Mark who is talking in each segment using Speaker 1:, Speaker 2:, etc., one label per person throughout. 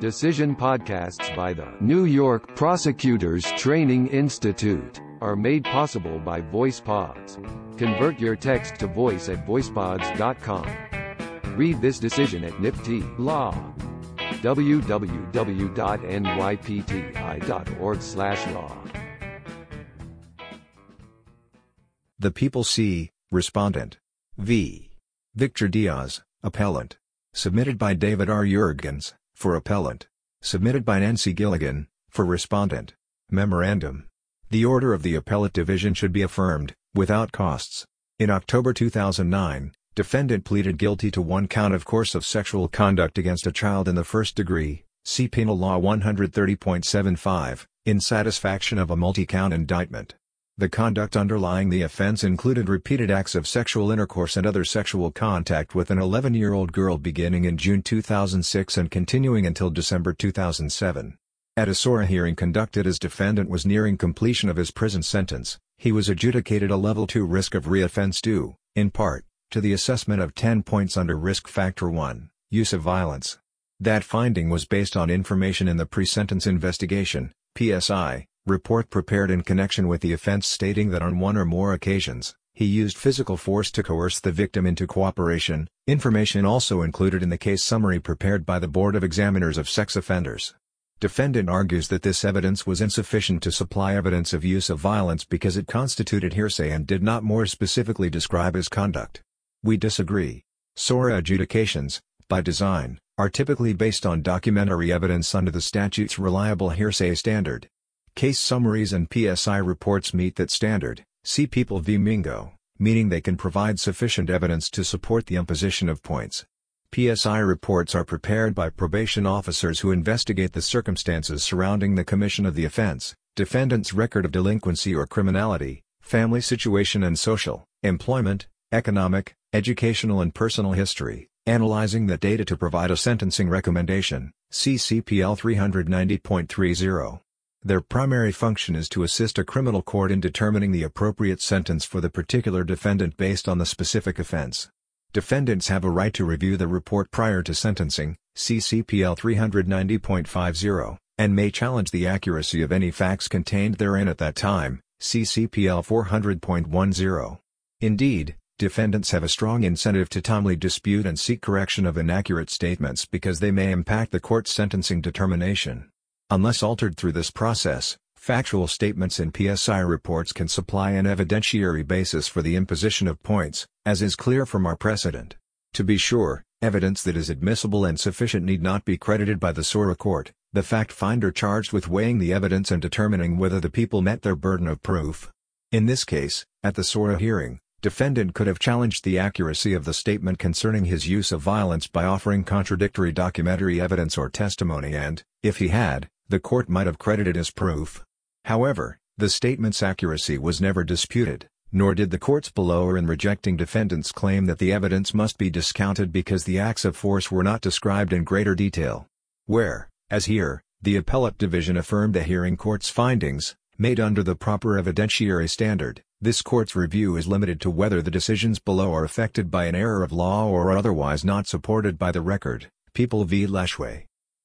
Speaker 1: Decision podcasts by the New York Prosecutors Training Institute are made possible by VoicePods. Convert your text to voice at voicepods.com. Read this decision at NYPTI Law. www.nypti.org/law.
Speaker 2: The People C. Respondent. V. Victor Diaz, Appellant. Submitted by David R. Jurgens, for Appellant. Submitted by Nancy Gilligan, for Respondent. Memorandum. The order of the Appellate Division should be affirmed, without costs. In October 2009, defendant pleaded guilty to one count of course of sexual conduct against a child in the first degree, see Penal Law 130.75, in satisfaction of a multi-count indictment. The conduct underlying the offense included repeated acts of sexual intercourse and other sexual contact with an 11-year-old girl beginning in June 2006 and continuing until December 2007. At a SORA hearing conducted as defendant was nearing completion of his prison sentence, he was adjudicated a level 2 risk of reoffense due, in part, to the assessment of 10 points under risk factor 1, use of violence. That finding was based on information in the pre-sentence investigation, PSI, report prepared in connection with the offense stating that on one or more occasions, he used physical force to coerce the victim into cooperation, information also included in the case summary prepared by the Board of Examiners of Sex Offenders. Defendant argues that this evidence was insufficient to supply evidence of use of violence because it constituted hearsay and did not more specifically describe his conduct. We disagree. SORA adjudications, by design, are typically based on documentary evidence under the statute's reliable hearsay standard. Case summaries and PSI reports meet that standard, see People v. Mingo, meaning they can provide sufficient evidence to support the imposition of points. PSI reports are prepared by probation officers who investigate the circumstances surrounding the commission of the offense, defendant's record of delinquency or criminality, family situation and social, employment, economic, educational and personal history, analyzing the data to provide a sentencing recommendation, see CPL 390.30. Their primary function is to assist a criminal court in determining the appropriate sentence for the particular defendant based on the specific offense. Defendants have a right to review the report prior to sentencing, CCPL 390.50, and may challenge the accuracy of any facts contained therein at that time, CCPL 400.10. Indeed, defendants have a strong incentive to timely dispute and seek correction of inaccurate statements because they may impact the court's sentencing determination. Unless altered through this process, factual statements in PSI reports can supply an evidentiary basis for the imposition of points, as is clear from our precedent. To be sure, evidence that is admissible and sufficient need not be credited by the SORA court, the fact finder charged with weighing the evidence and determining whether the people met their burden of proof. In this case, at the SORA hearing, defendant could have challenged the accuracy of the statement concerning his use of violence by offering contradictory documentary evidence or testimony and, if he had, the court might have credited as proof. However, the statement's accuracy was never disputed, nor did the courts below or in rejecting defendant's claim that the evidence must be discounted because the acts of force were not described in greater detail. Where, as here, the appellate division affirmed the hearing court's findings, made under the proper evidentiary standard, this court's review is limited to whether the decisions below are affected by an error of law or otherwise not supported by the record, People v. Leshway.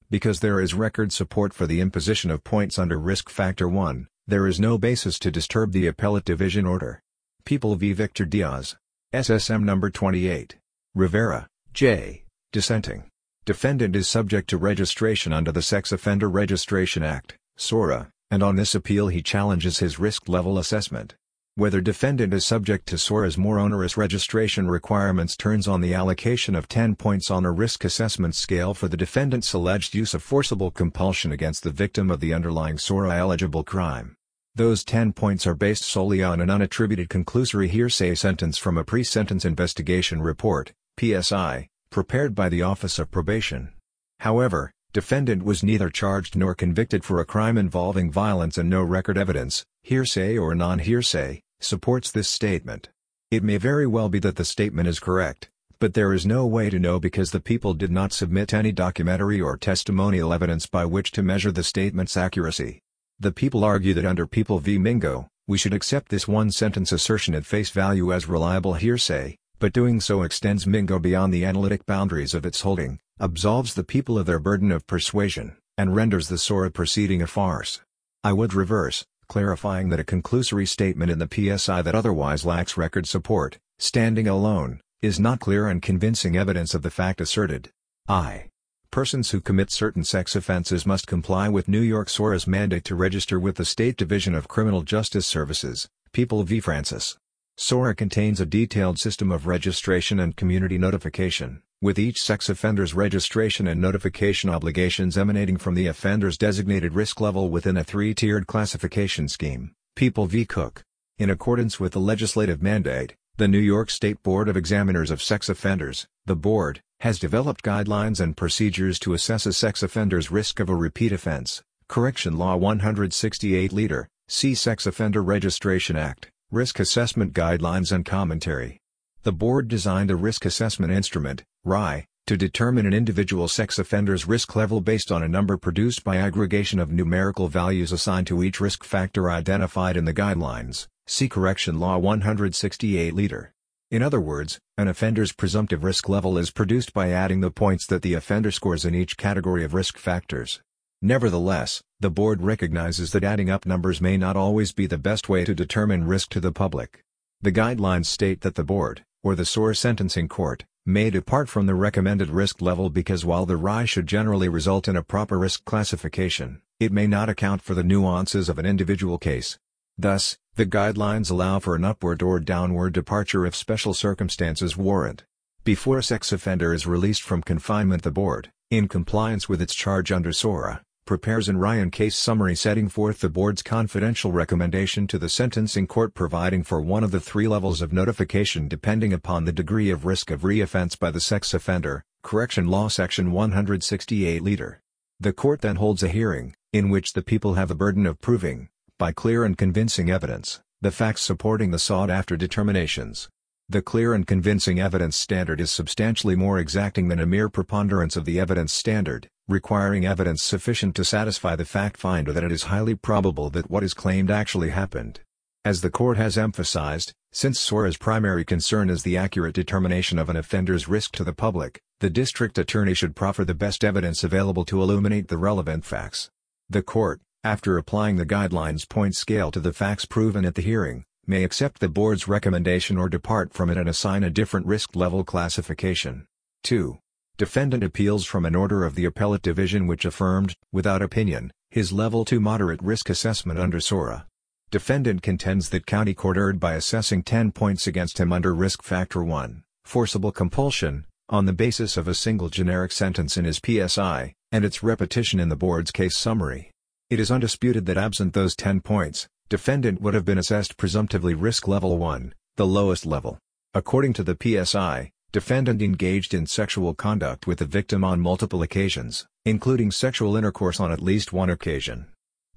Speaker 2: Because there is record support for the imposition of points under Risk Factor 1, there is no basis to disturb the Appellate Division order. People v. Victor Diaz. SSM number 28. Rivera, J. Dissenting. Defendant is subject to registration under the Sex Offender Registration Act, SORA, and on this appeal he challenges his risk level assessment. Whether defendant is subject to SORA's more onerous registration requirements turns on the allocation of 10 points on a risk assessment scale for the defendant's alleged use of forcible compulsion against the victim of the underlying SORA-eligible crime. Those 10 points are based solely on an unattributed conclusory hearsay sentence from a pre-sentence investigation report, PSI, prepared by the Office of Probation. However, defendant was neither charged nor convicted for a crime involving violence and no record evidence, hearsay or non-hearsay, supports this statement. It may very well be that the statement is correct, but there is no way to know because the people did not submit any documentary or testimonial evidence by which to measure the statement's accuracy. The people argue that under People v. Mingo, we should accept this one-sentence assertion at face value as reliable hearsay, but doing so extends Mingo beyond the analytic boundaries of its holding, absolves the people of their burden of persuasion, and renders the SORA proceeding a farce. I would reverse, clarifying that a conclusory statement in the PSI that otherwise lacks record support, standing alone, is not clear and convincing evidence of the fact asserted. I. Persons who commit certain sex offenses must comply with New York SORA's mandate to register with the State Division of Criminal Justice Services, People v. Francis. SORA contains a detailed system of registration and community notification, with each sex offender's registration and notification obligations emanating from the offender's designated risk level within a three-tiered classification scheme, People v. Cook. In accordance with the legislative mandate, the New York State Board of Examiners of Sex Offenders, the board, has developed guidelines and procedures to assess a sex offender's risk of a repeat offense. Correction Law 168 Leader, see Sex Offender Registration Act, Risk Assessment Guidelines and Commentary. The board designed a risk assessment instrument, RI, to determine an individual sex offender's risk level based on a number produced by aggregation of numerical values assigned to each risk factor identified in the guidelines. See Correction Law 168 Liter. In other words, an offender's presumptive risk level is produced by adding the points that the offender scores in each category of risk factors. Nevertheless, the board recognizes that adding up numbers may not always be the best way to determine risk to the public. The guidelines state that the board, or the SORA sentencing court, may depart from the recommended risk level because while the RI should generally result in a proper risk classification, it may not account for the nuances of an individual case. Thus, the guidelines allow for an upward or downward departure if special circumstances warrant. Before a sex offender is released from confinement the board, in compliance with its charge under SORA, prepares an Ryan case summary setting forth the board's confidential recommendation to the sentencing court providing for one of the three levels of notification depending upon the degree of risk of reoffense by the sex offender, Correction Law Section 168 Leader. The court then holds a hearing, in which the people have the burden of proving, by clear and convincing evidence, the facts supporting the sought-after determinations. The clear and convincing evidence standard is substantially more exacting than a mere preponderance of the evidence standard, requiring evidence sufficient to satisfy the fact finder that it is highly probable that what is claimed actually happened. As the court has emphasized, since SORA's primary concern is the accurate determination of an offender's risk to the public, the district attorney should proffer the best evidence available to illuminate the relevant facts. The court, after applying the guidelines point scale to the facts proven at the hearing, may accept the board's recommendation or depart from it and assign a different risk level classification. 2. Defendant appeals from an order of the appellate division which affirmed, without opinion, his level 2 moderate risk assessment under SORA. Defendant contends that county court erred by assessing 10 points against him under risk factor 1, forcible compulsion, on the basis of a single generic sentence in his PSI, and its repetition in the board's case summary. It is undisputed that absent those 10 points, defendant would have been assessed presumptively risk level 1, the lowest level. According to the PSI, defendant engaged in sexual conduct with the victim on multiple occasions, including sexual intercourse on at least one occasion.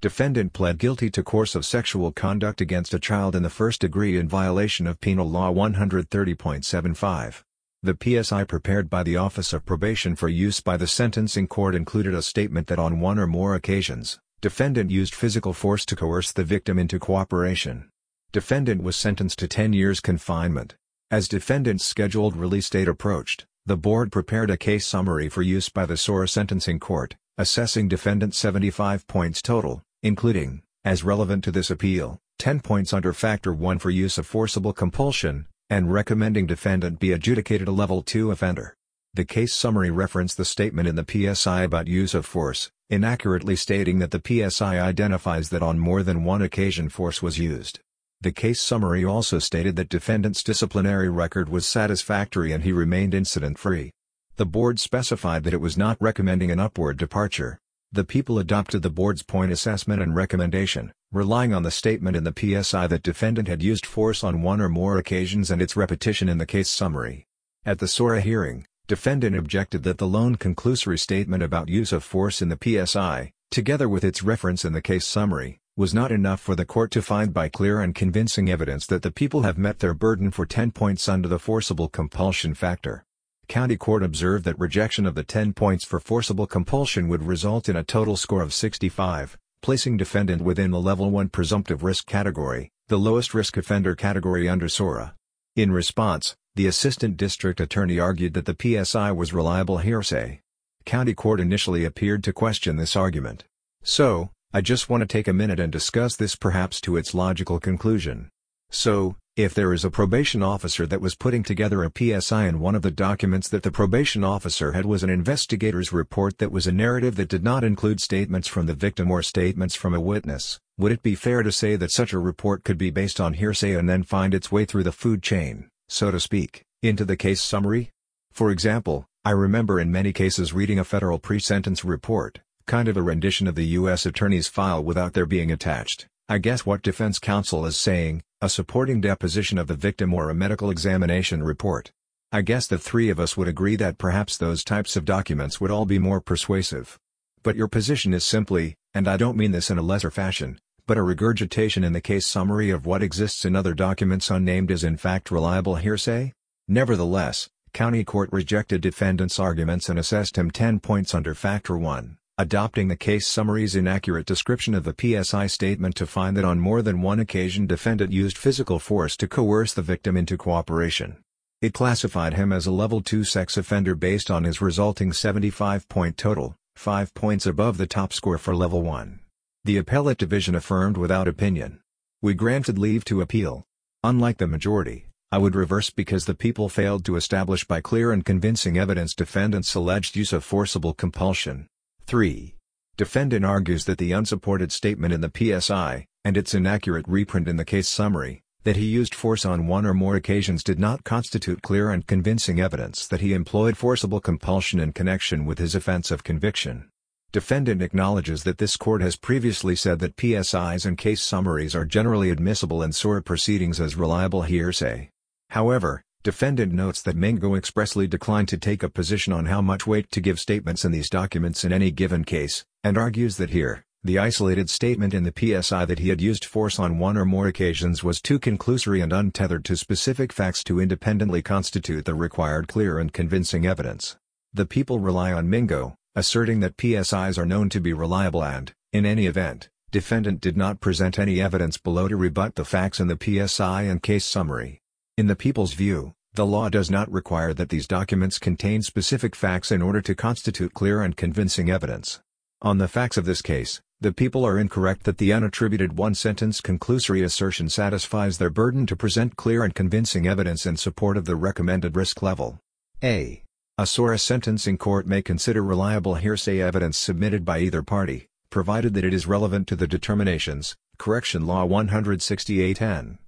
Speaker 2: Defendant pled guilty to course of sexual conduct against a child in the first degree in violation of Penal Law 130.75. The PSI prepared by the Office of Probation for use by the sentencing court included a statement that on one or more occasions, Defendant used physical force to coerce the victim into cooperation. Defendant was sentenced to 10 years confinement. As defendant's scheduled release date approached, the board prepared a case summary for use by the SORA sentencing court, assessing defendant 75 points total, including, as relevant to this appeal, 10 points under Factor 1 for use of forcible compulsion, and recommending defendant be adjudicated a Level 2 offender. The case summary referenced the statement in the PSI about use of force, inaccurately stating that the PSI identifies that on more than one occasion force was used. The case summary also stated that defendant's disciplinary record was satisfactory and he remained incident-free. The board specified that it was not recommending an upward departure. The people adopted the board's point assessment and recommendation, relying on the statement in the PSI that defendant had used force on one or more occasions and its repetition in the case summary. At the SORA hearing, Defendant objected that the lone conclusory statement about use of force in the PSI, together with its reference in the case summary, was not enough for the court to find by clear and convincing evidence that the people have met their burden for 10 points under the forcible compulsion factor. County Court observed that rejection of the 10 points for forcible compulsion would result in a total score of 65, placing defendant within the level 1 presumptive risk category, the lowest risk offender category under SORA. In response, the assistant district attorney argued that the PSI was reliable hearsay, County Court initially appeared to question this argument. So, I just want to take a minute and discuss this perhaps to its logical conclusion. So, if there is a probation officer that was putting together a PSI and one of the documents that the probation officer had was an investigator's report that was a narrative that did not include statements from the victim or statements from a witness, would it be fair to say that such a report could be based on hearsay and then find its way through the food chain, so to speak, into the case summary? For example, I remember in many cases reading a federal pre-sentence report, kind of a rendition of the U.S. Attorney's file without there being attached, I guess what defense counsel is saying, a supporting deposition of the victim or a medical examination report. I guess the three of us would agree that perhaps those types of documents would all be more persuasive. But your position is simply, and I don't mean this in a lesser fashion, but a regurgitation in the case summary of what exists in other documents unnamed is in fact reliable hearsay? Nevertheless, County Court rejected defendant's arguments and assessed him 10 points under Factor 1 adopting the case summary's inaccurate description of the PSI statement to find that on more than one occasion defendant used physical force to coerce the victim into cooperation. It classified him as a level 2 sex offender based on his resulting 75-point total, 5 points above the top score for level 1. The appellate division affirmed without opinion. We granted leave to appeal. Unlike the majority, I would reverse because the people failed to establish by clear and convincing evidence defendant's alleged use of forcible compulsion. 3. Defendant argues that the unsupported statement in the PSI, and its inaccurate reprint in the case summary, that he used force on one or more occasions did not constitute clear and convincing evidence that he employed forcible compulsion in connection with his offense of conviction. Defendant acknowledges that this court has previously said that PSIs and case summaries are generally admissible in SORA proceedings as reliable hearsay. However, Defendant notes that Mingo expressly declined to take a position on how much weight to give statements in these documents in any given case, and argues that here, the isolated statement in the PSI that he had used force on one or more occasions was too conclusory and untethered to specific facts to independently constitute the required clear and convincing evidence. The people rely on Mingo, asserting that PSIs are known to be reliable and, in any event, defendant did not present any evidence below to rebut the facts in the PSI and case summary. In the people's view, the law does not require that these documents contain specific facts in order to constitute clear and convincing evidence. On the facts of this case, the people are incorrect that the unattributed one-sentence conclusory assertion satisfies their burden to present clear and convincing evidence in support of the recommended risk level. A. A SORA sentencing court may consider reliable hearsay evidence submitted by either party, provided that it is relevant to the determinations, Correction Law 168N.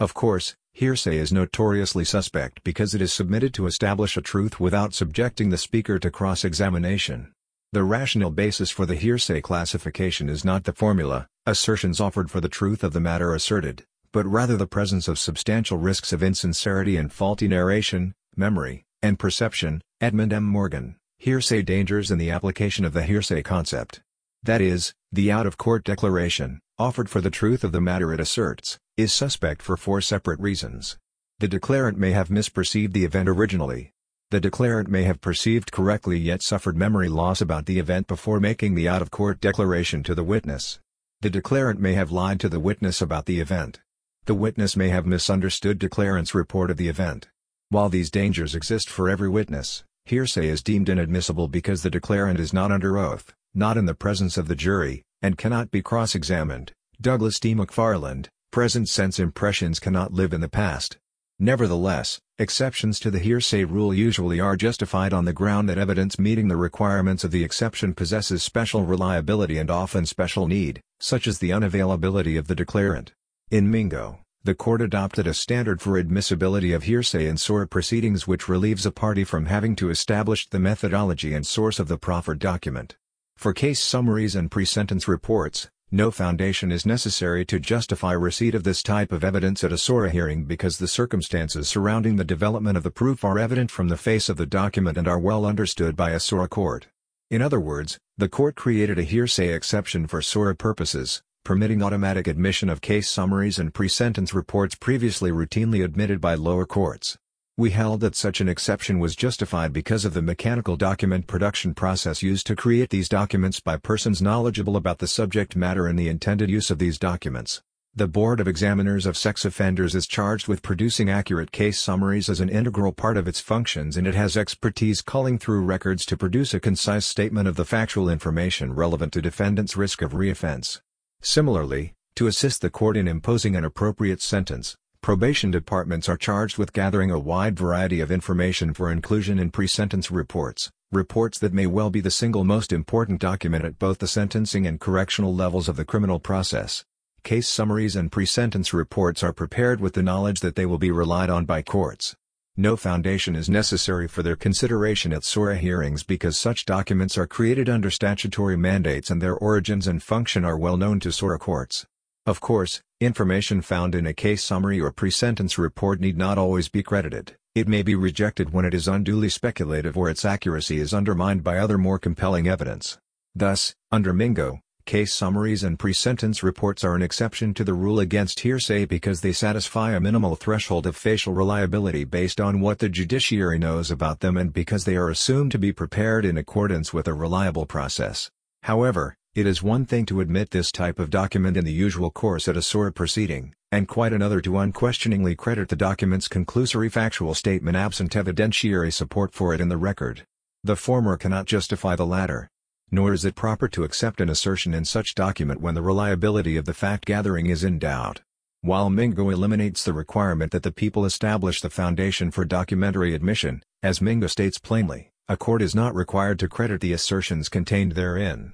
Speaker 2: Of course, Hearsay is notoriously suspect because it is submitted to establish a truth without subjecting the speaker to cross-examination. The rational basis for the hearsay classification is not the formula, assertions offered for the truth of the matter asserted, but rather the presence of substantial risks of insincerity and faulty narration, memory, and perception. Edmund M. Morgan, Hearsay Dangers in the Application of the Hearsay Concept. That is, the out-of-court declaration, offered for the truth of the matter it asserts, is suspect for four separate reasons. The declarant may have misperceived the event originally. The declarant may have perceived correctly yet suffered memory loss about the event before making the out-of-court declaration to the witness. The declarant may have lied to the witness about the event. The witness may have misunderstood declarant's report of the event. While these dangers exist for every witness, hearsay is deemed inadmissible because the declarant is not under oath, not in the presence of the jury, and cannot be cross-examined. Douglas D. McFarland, present sense impressions cannot live in the past. Nevertheless, exceptions to the hearsay rule usually are justified on the ground that evidence meeting the requirements of the exception possesses special reliability and often special need, such as the unavailability of the declarant. In Mingo, the court adopted a standard for admissibility of hearsay in SORA proceedings which relieves a party from having to establish the methodology and source of the proffered document. For case summaries and pre-sentence reports, no foundation is necessary to justify receipt of this type of evidence at a SORA hearing because the circumstances surrounding the development of the proof are evident from the face of the document and are well understood by a SORA court. In other words, the court created a hearsay exception for SORA purposes, permitting automatic admission of case summaries and pre-sentence reports previously routinely admitted by lower courts. We held that such an exception was justified because of the mechanical document production process used to create these documents by persons knowledgeable about the subject matter and the intended use of these documents. The Board of Examiners of Sex Offenders is charged with producing accurate case summaries as an integral part of its functions and it has expertise culling through records to produce a concise statement of the factual information relevant to defendant's risk of reoffense. Similarly, to assist the court in imposing an appropriate sentence, probation departments are charged with gathering a wide variety of information for inclusion in pre-sentence reports, reports that may well be the single most important document at both the sentencing and correctional levels of the criminal process. Case summaries and pre-sentence reports are prepared with the knowledge that they will be relied on by courts. No foundation is necessary for their consideration at SORA hearings because such documents are created under statutory mandates and their origins and function are well known to SORA courts. Of course, information found in a case summary or pre-sentence report need not always be credited. It may be rejected when it is unduly speculative or its accuracy is undermined by other more compelling evidence. Thus, under Mingo, Case summaries and pre-sentence reports are an exception to the rule against hearsay because they satisfy a minimal threshold of facial reliability based on what the judiciary knows about them and because they are assumed to be prepared in accordance with a reliable process. However, it is one thing to admit this type of document in the usual course at a SORA proceeding, and quite another to unquestioningly credit the document's conclusory factual statement absent evidentiary support for it in the record. The former cannot justify the latter nor is it proper to accept an assertion in such document when the reliability of the fact-gathering is in doubt. While Mingo eliminates the requirement that the people establish the foundation for documentary admission, as Mingo states plainly, a court is not required to credit the assertions contained therein.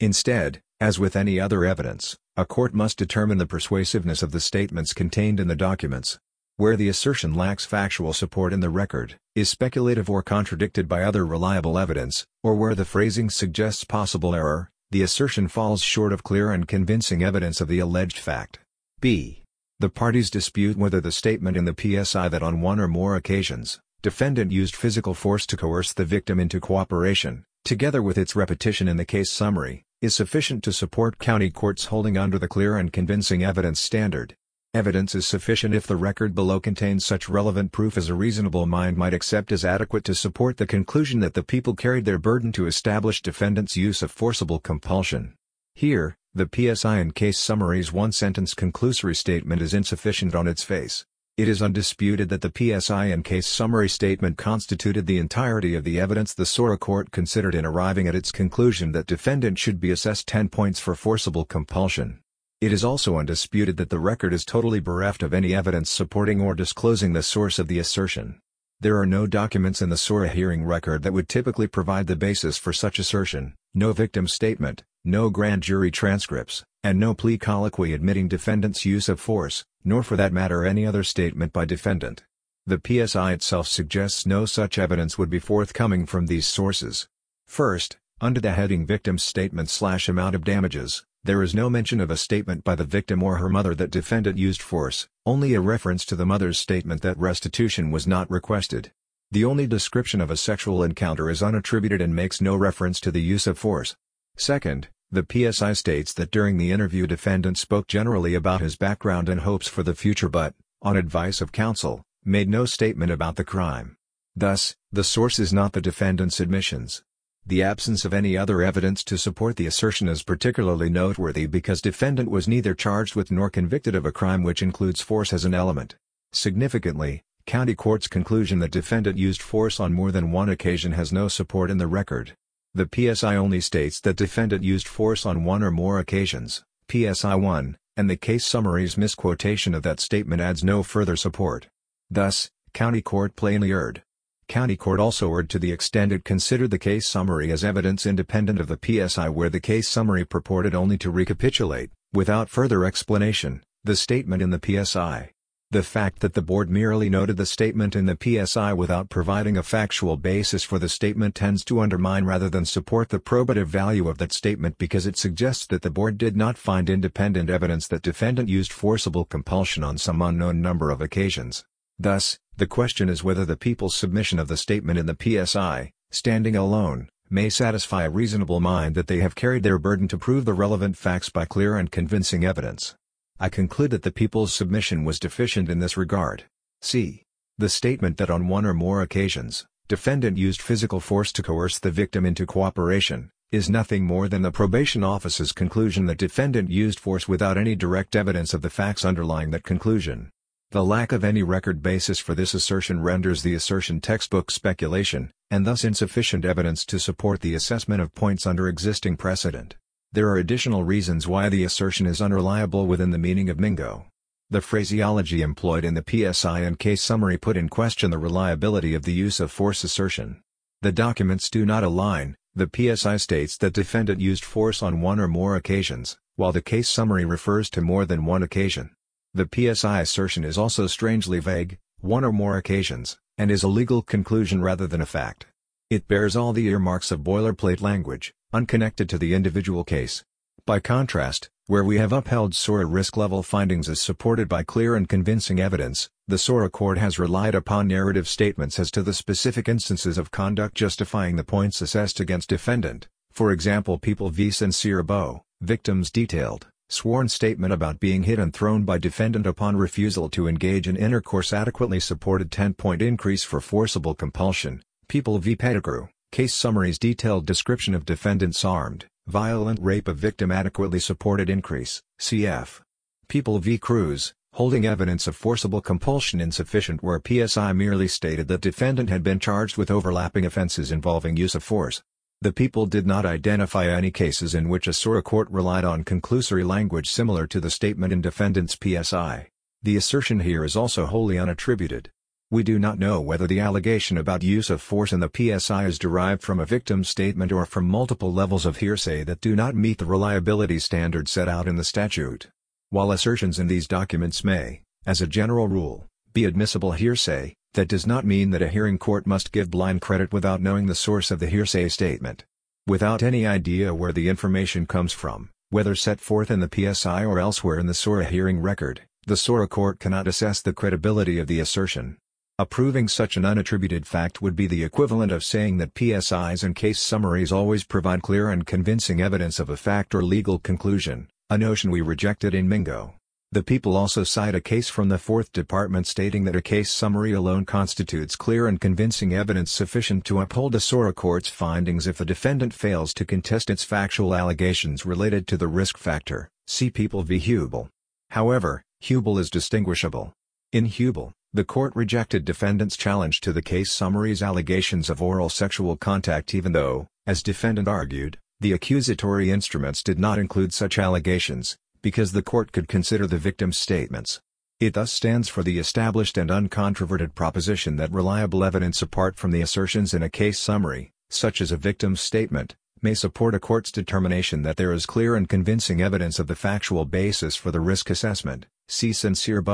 Speaker 2: Instead, as with any other evidence, a court must determine the persuasiveness of the statements contained in the documents, where the assertion lacks factual support in the record, is speculative or contradicted by other reliable evidence, or where the phrasing suggests possible error, the assertion falls short of clear and convincing evidence of the alleged fact. b. The parties dispute whether the statement in the PSI that on one or more occasions, defendant used physical force to coerce the victim into cooperation, together with its repetition in the case summary, is sufficient to support county courts holding under the clear and convincing evidence standard. Evidence is sufficient if the record below contains such relevant proof as a reasonable mind might accept as adequate to support the conclusion that the people carried their burden to establish defendant's use of forcible compulsion. Here, the PSI and case summary's one-sentence conclusory statement is insufficient on its face. It is undisputed that the PSI and case summary statement constituted the entirety of the evidence the SORA court considered in arriving at its conclusion that defendant should be assessed 10 points for forcible compulsion. It is also undisputed that the record is totally bereft of any evidence supporting or disclosing the source of the assertion. There are no documents in the SORA hearing record that would typically provide the basis for such assertion, no victim statement, no grand jury transcripts, and no plea colloquy admitting defendant's use of force, nor for that matter any other statement by defendant. The PSI itself suggests no such evidence would be forthcoming from these sources. First, under the heading Victim's Statement slash Amount of Damages, there is no mention of a statement by the victim or her mother that defendant used force, only a reference to the mother's statement that restitution was not requested. The only description of a sexual encounter is unattributed and makes no reference to the use of force. Second, the PSI states that during the interview defendant spoke generally about his background and hopes for the future but, on advice of counsel, made no statement about the crime. Thus, the source is not the defendant's admissions. The absence of any other evidence to support the assertion is particularly noteworthy because defendant was neither charged with nor convicted of a crime which includes force as an element. Significantly, county court's conclusion that defendant used force on more than one occasion has no support in the record. The PSI only states that defendant used force on one or more occasions, PSI 1, and the case summary's misquotation of that statement adds no further support. Thus, county court plainly erred. County Court also erred to the extent it considered the case summary as evidence independent of the PSI where the case summary purported only to recapitulate, without further explanation, the statement in the PSI. The fact that the board merely noted the statement in the PSI without providing a factual basis for the statement tends to undermine rather than support the probative value of that statement because it suggests that the board did not find independent evidence that defendant used forcible compulsion on some unknown number of occasions. Thus, the question is whether the people's submission of the statement in the PSI, standing alone, may satisfy a reasonable mind that they have carried their burden to prove the relevant facts by clear and convincing evidence. I conclude that the people's submission was deficient in this regard. C. The statement that on one or more occasions, defendant used physical force to coerce the victim into cooperation, is nothing more than the probation office's conclusion that defendant used force without any direct evidence of the facts underlying that conclusion. The lack of any record basis for this assertion renders the assertion textbook speculation, and thus insufficient evidence to support the assessment of points under existing precedent. There are additional reasons why the assertion is unreliable within the meaning of Mingo. The phraseology employed in the PSI and case summary put in question the reliability of the use of force assertion. The documents do not align, the PSI states that defendant used force on one or more occasions, while the case summary refers to more than one occasion. The PSI assertion is also strangely vague, one or more occasions, and is a legal conclusion rather than a fact. It bears all the earmarks of boilerplate language, unconnected to the individual case. By contrast, where we have upheld SORA risk level findings as supported by clear and convincing evidence, the SORA court has relied upon narrative statements as to the specific instances of conduct justifying the points assessed against defendant, for example People v Sincere Beau, victims detailed sworn statement about being hit and thrown by defendant upon refusal to engage in intercourse adequately supported 10-point increase for forcible compulsion, People v. Pettigrew, case summaries detailed description of defendant's armed, violent rape of victim adequately supported increase, cf. People v. Cruz, holding evidence of forcible compulsion insufficient where PSI merely stated that defendant had been charged with overlapping offenses involving use of force. The people did not identify any cases in which a SORA court relied on conclusory language similar to the statement in defendant's PSI. The assertion here is also wholly unattributed. We do not know whether the allegation about use of force in the PSI is derived from a victim's statement or from multiple levels of hearsay that do not meet the reliability standard set out in the statute. While assertions in these documents may, as a general rule, be admissible hearsay, that does not mean that a hearing court must give blind credit without knowing the source of the hearsay statement. Without any idea where the information comes from, whether set forth in the PSI or elsewhere in the SORA hearing record, the SORA court cannot assess the credibility of the assertion. Approving such an unattributed fact would be the equivalent of saying that PSIs and case summaries always provide clear and convincing evidence of a fact or legal conclusion, a notion we rejected in Mingo. The people also cite a case from the Fourth Department stating that a case summary alone constitutes clear and convincing evidence sufficient to uphold a SORA court's findings if the defendant fails to contest its factual allegations related to the risk factor, see People v. Hubel. However, Hubel is distinguishable. In Hubel, the court rejected defendant's challenge to the case summary's allegations of oral sexual contact even though, as defendant argued, the accusatory instruments did not include such allegations, because the court could consider the victim's statements. It thus stands for the established and uncontroverted proposition that reliable evidence apart from the assertions in a case summary, such as a victim's statement, may support a court's determination that there is clear and convincing evidence of the factual basis for the risk assessment, see Sincere.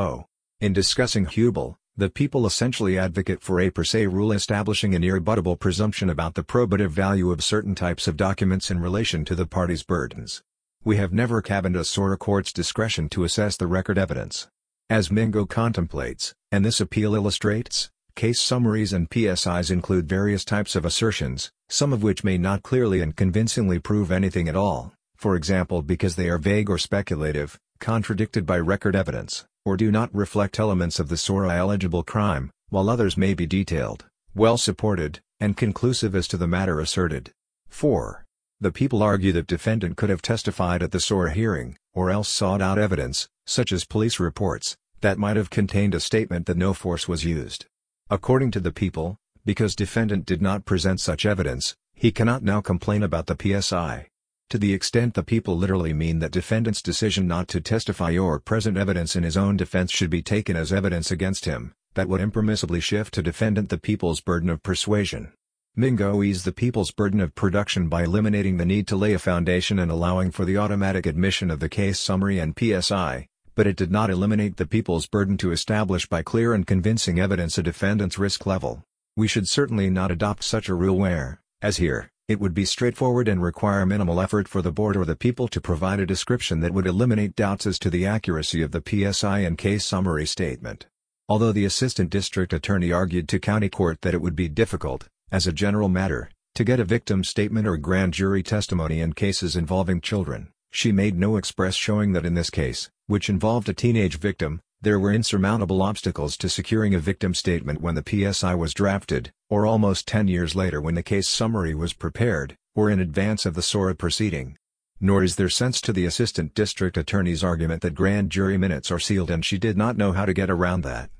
Speaker 2: In discussing Hubel, the people essentially advocate for a per se rule establishing an irrebuttable presumption about the probative value of certain types of documents in relation to the parties' burdens. We have never cabined a SORA court's discretion to assess the record evidence. As Mingo contemplates, and this appeal illustrates, case summaries and PSIs include various types of assertions, some of which may not clearly and convincingly prove anything at all, for example because they are vague or speculative, contradicted by record evidence, or do not reflect elements of the SORA-eligible crime, while others may be detailed, well supported, and conclusive as to the matter asserted. 4. The people argue that defendant could have testified at the SORA hearing, or else sought out evidence, such as police reports, that might have contained a statement that no force was used. According to the people, because defendant did not present such evidence, he cannot now complain about the PSI. To the extent the people literally mean that defendant's decision not to testify or present evidence in his own defense should be taken as evidence against him, that would impermissibly shift to defendant the people's burden of persuasion. Mingo eased the people's burden of production by eliminating the need to lay a foundation and allowing for the automatic admission of the case summary and PSI, but it did not eliminate the people's burden to establish by clear and convincing evidence a defendant's risk level. We should certainly not adopt such a rule where, as here, it would be straightforward and require minimal effort for the board or the people to provide a description that would eliminate doubts as to the accuracy of the PSI and case summary statement. Although the assistant district attorney argued to county court that it would be difficult, as a general matter, to get a victim statement or grand jury testimony in cases involving children, she made no express showing that in this case, which involved a teenage victim, there were insurmountable obstacles to securing a victim statement when the PSI was drafted, or almost 10 years later when the case summary was prepared, or in advance of the SORA proceeding. Nor is there sense to the assistant district attorney's argument that grand jury minutes are sealed and she did not know how to get around that.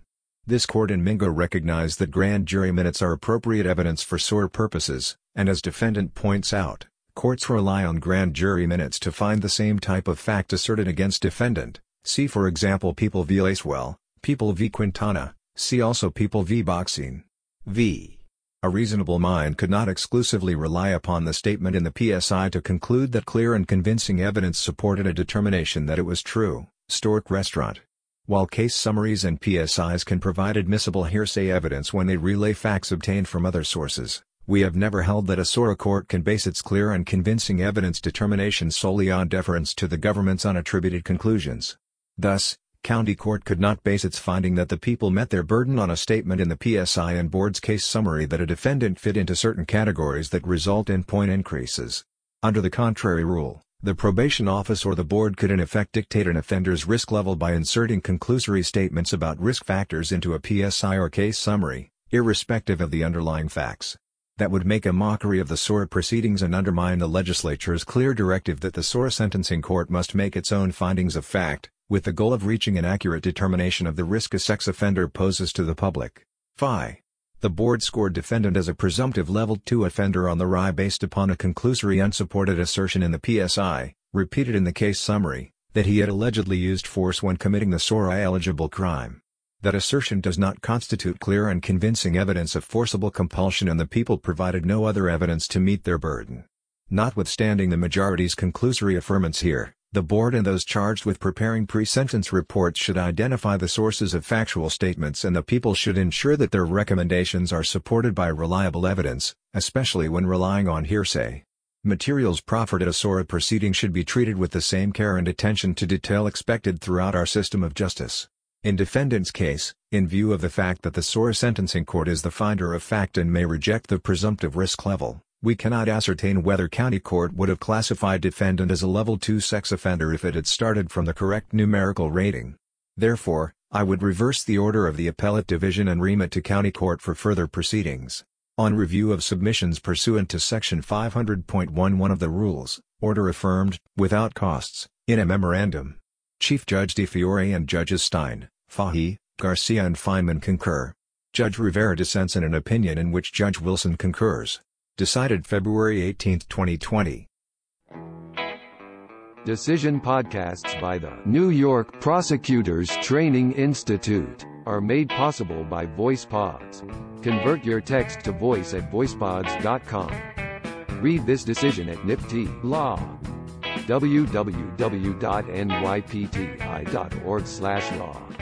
Speaker 2: This court in Mingo recognized that grand jury minutes are appropriate evidence for SORA purposes, and as defendant points out, courts rely on grand jury minutes to find the same type of fact asserted against defendant, see for example People v. Lacewell, People v. Quintana, see also People v. Boxing. v. A reasonable mind could not exclusively rely upon the statement in the PSI to conclude that clear and convincing evidence supported a determination that it was true. Stork Restaurant while case summaries and PSIs can provide admissible hearsay evidence when they relay facts obtained from other sources, we have never held that a SORA court can base its clear and convincing evidence determination solely on deference to the government's unattributed conclusions. Thus, county court could not base its finding that the people met their burden on a statement in the PSI and board's case summary that a defendant fit into certain categories that result in point increases. Under the contrary rule, the probation office or the board could in effect dictate an offender's risk level by inserting conclusory statements about risk factors into a PSI or case summary, irrespective of the underlying facts. That would make a mockery of the SORA proceedings and undermine the legislature's clear directive that the SORA sentencing court must make its own findings of fact, with the goal of reaching an accurate determination of the risk a sex offender poses to the public. Phi. The board scored defendant as a presumptive level 2 offender on the RI based upon a conclusory unsupported assertion in the PSI, repeated in the case summary, that he had allegedly used force when committing the SORA-eligible crime. That assertion does not constitute clear and convincing evidence of forcible compulsion and the people provided no other evidence to meet their burden. Notwithstanding the majority's conclusory affirmance here, the board and those charged with preparing pre-sentence reports should identify the sources of factual statements and the people should ensure that their recommendations are supported by reliable evidence, especially when relying on hearsay. Materials proffered at a SORA proceeding should be treated with the same care and attention to detail expected throughout our system of justice. In defendant's case, in view of the fact that the SORA sentencing court is the finder of fact and may reject the presumptive risk level, we cannot ascertain whether county court would have classified defendant as a level 2 sex offender if it had started from the correct numerical rating. Therefore, I would reverse the order of the appellate division and remit to county court for further proceedings. On review of submissions pursuant to section 500.11 of the rules, order affirmed, without costs, in a memorandum. Chief Judge DiFiore and Judges Stein, Fahey, Garcia and Feinman concur. Judge Rivera dissents in an opinion in which Judge Wilson concurs. Decided February 18, 2020.
Speaker 1: Decision podcasts by the New York Prosecutors Training Institute are made possible by VoicePods. Convert your text to voice at voicepods.com. Read this decision at NYPTI Law. www.nypti.org/law